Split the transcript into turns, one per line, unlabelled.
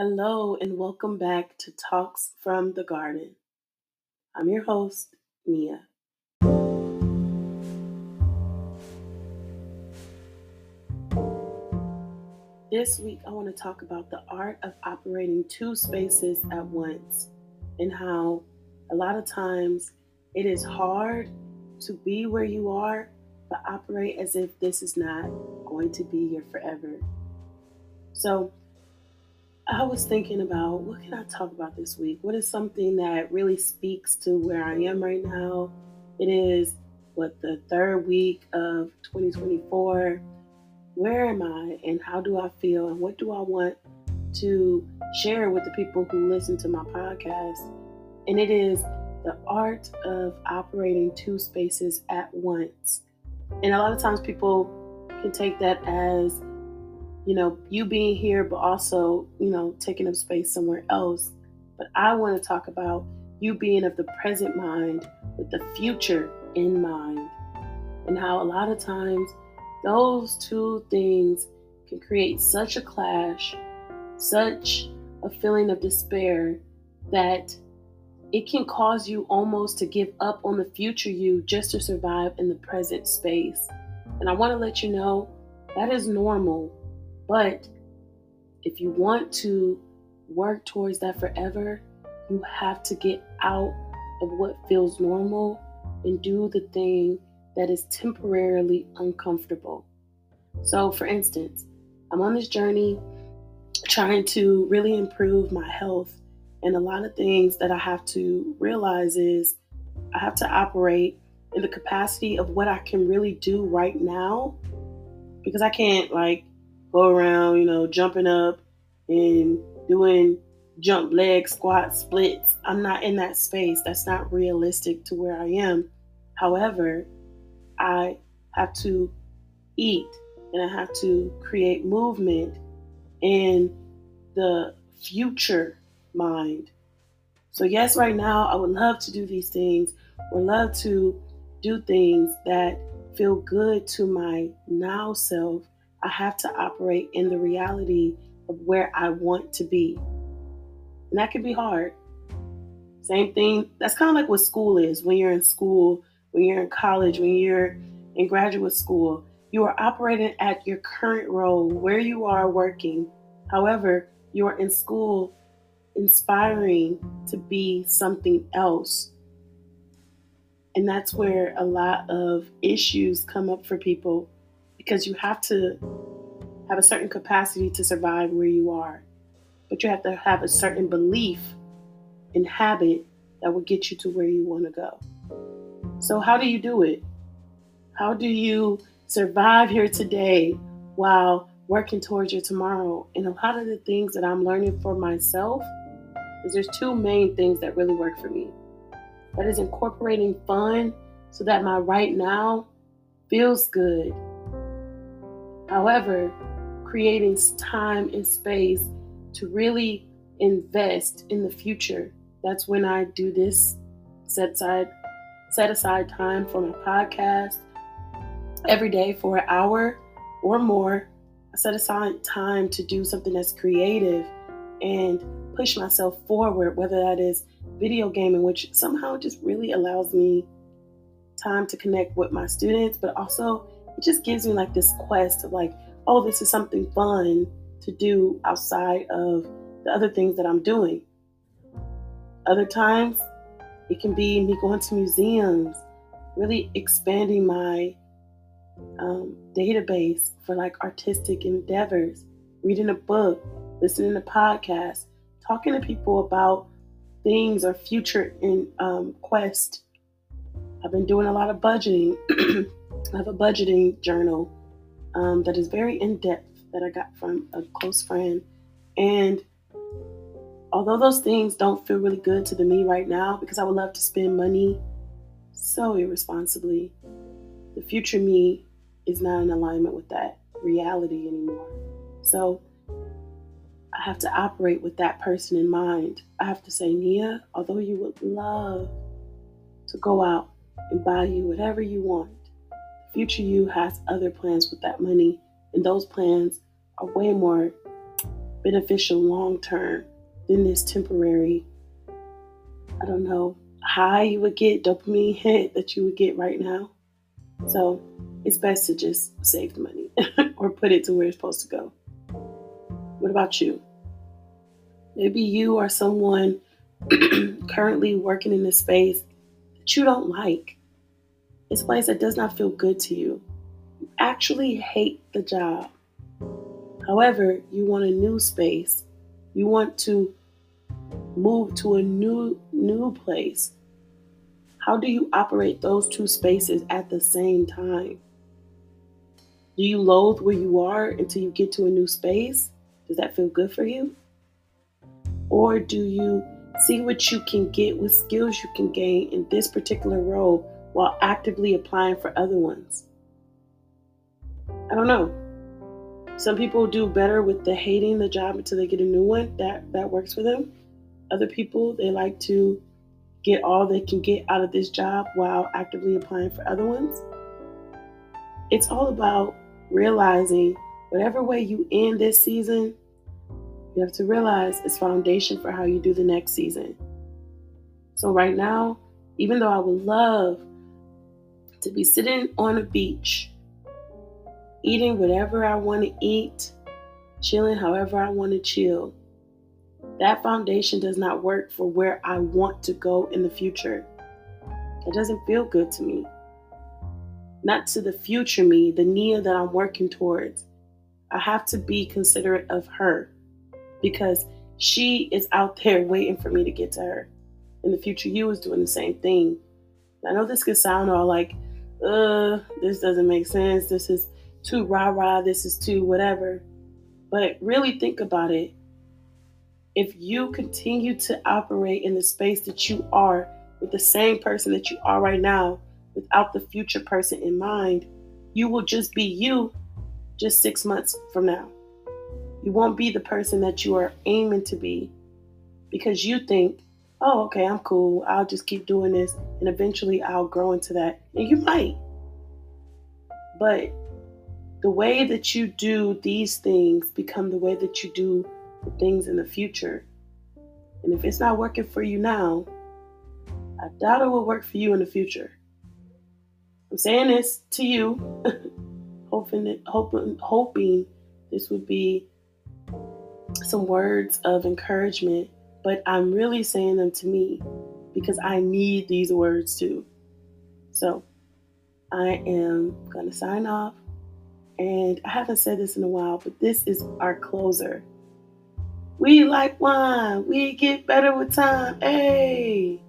Hello, and welcome back to Talks from the Garden. I'm your host, Nia. This week, I want to talk about the art of operating two spaces at once and how a lot of times it is hard to be where you are, but operate as if this is not going to be your forever. So, I was thinking about what can I talk about this week? What is something that really speaks to where I am right now? It is what the third week of 2024. Where am I and how do I feel and what do I want to share with the people who listen to my podcast? And it is the art of operating two spaces at once. And a lot of times people can take that as you know, you being here, but also, you know, taking up space somewhere else. But I want to talk about you being of the present mind with the future in mind, and how a lot of times those two things can create such a clash, such a feeling of despair that it can cause you almost to give up on the future you just to survive in the present space. And I want to let you know that is normal. But if you want to work towards that forever, you have to get out of what feels normal and do the thing that is temporarily uncomfortable. So, for instance, I'm on this journey trying to really improve my health. And a lot of things that I have to realize is I have to operate in the capacity of what I can really do right now because I can't like go around, you know, jumping up and doing jump leg squat splits. I'm not in that space. That's not realistic to where I am. However, I have to eat and I have to create movement in the future mind. So, yes, right now I would love to do these things, would love to do things that feel good to my now self I have to operate in the reality of where I want to be. And that can be hard. Same thing, that's kind of like what school is when you're in school, when you're in college, when you're in graduate school. You are operating at your current role, where you are working. However, you are in school inspiring to be something else. And that's where a lot of issues come up for people because you have to have a certain capacity to survive where you are. But you have to have a certain belief and habit that will get you to where you want to go. So, how do you do it? How do you survive here today while working towards your tomorrow? And a lot of the things that I'm learning for myself is there's two main things that really work for me. That is incorporating fun so that my right now feels good However, creating time and space to really invest in the future. That's when I do this set aside set aside time for my podcast every day for an hour or more. I set aside time to do something that's creative and push myself forward, whether that is video gaming, which somehow just really allows me time to connect with my students, but also it just gives me like this quest of like, oh, this is something fun to do outside of the other things that I'm doing. Other times, it can be me going to museums, really expanding my um, database for like artistic endeavors, reading a book, listening to podcasts, talking to people about things or future in um, quest. I've been doing a lot of budgeting. I have a budgeting journal um, that is very in depth that I got from a close friend. And although those things don't feel really good to the me right now, because I would love to spend money so irresponsibly, the future me is not in alignment with that reality anymore. So I have to operate with that person in mind. I have to say, Nia, although you would love to go out and buy you whatever you want, future you has other plans with that money, and those plans are way more beneficial long term than this temporary, I don't know, high you would get, dopamine hit that you would get right now. So it's best to just save the money or put it to where it's supposed to go. What about you? Maybe you are someone currently working in a space that you don't like. It's a place that does not feel good to you. You actually hate the job. However, you want a new space. You want to move to a new new place. How do you operate those two spaces at the same time? Do you loathe where you are until you get to a new space? Does that feel good for you? Or do you see what you can get with skills you can gain in this particular role while actively applying for other ones? I don't know. Some people do better with the hating the job until they get a new one. That that works for them. Other people, they like to get all they can get out of this job while actively applying for other ones. It's all about realizing whatever way you end this season, you have to realize it's foundation for how you do the next season. So right now, even though I would love to be sitting on a beach, eating whatever I want to eat, chilling however I want to chill, that foundation does not work for where I want to go in the future. It doesn't feel good to me. Not to the future me, the Nia that I'm working towards. I have to be considerate of her because she is out there waiting for me to get to her. In the future, you is doing the same thing. I know this could sound all like, uh, this doesn't make sense. This is too rah rah. This is too whatever. But really think about it if you continue to operate in the space that you are with the same person that you are right now without the future person in mind, you will just be you just six months from now. You won't be the person that you are aiming to be because you think, oh, okay, I'm cool. I'll just keep doing this and eventually I'll grow into that. And you might. But the way that you do these things become the way that you do for things in the future. And if it's not working for you now, I doubt it will work for you in the future. I'm saying this to you, hoping, hoping, hoping this would be some words of encouragement, but I'm really saying them to me because I need these words too. So I am going to sign off. And I haven't said this in a while, but this is our closer. We like wine. We get better with time. Hey.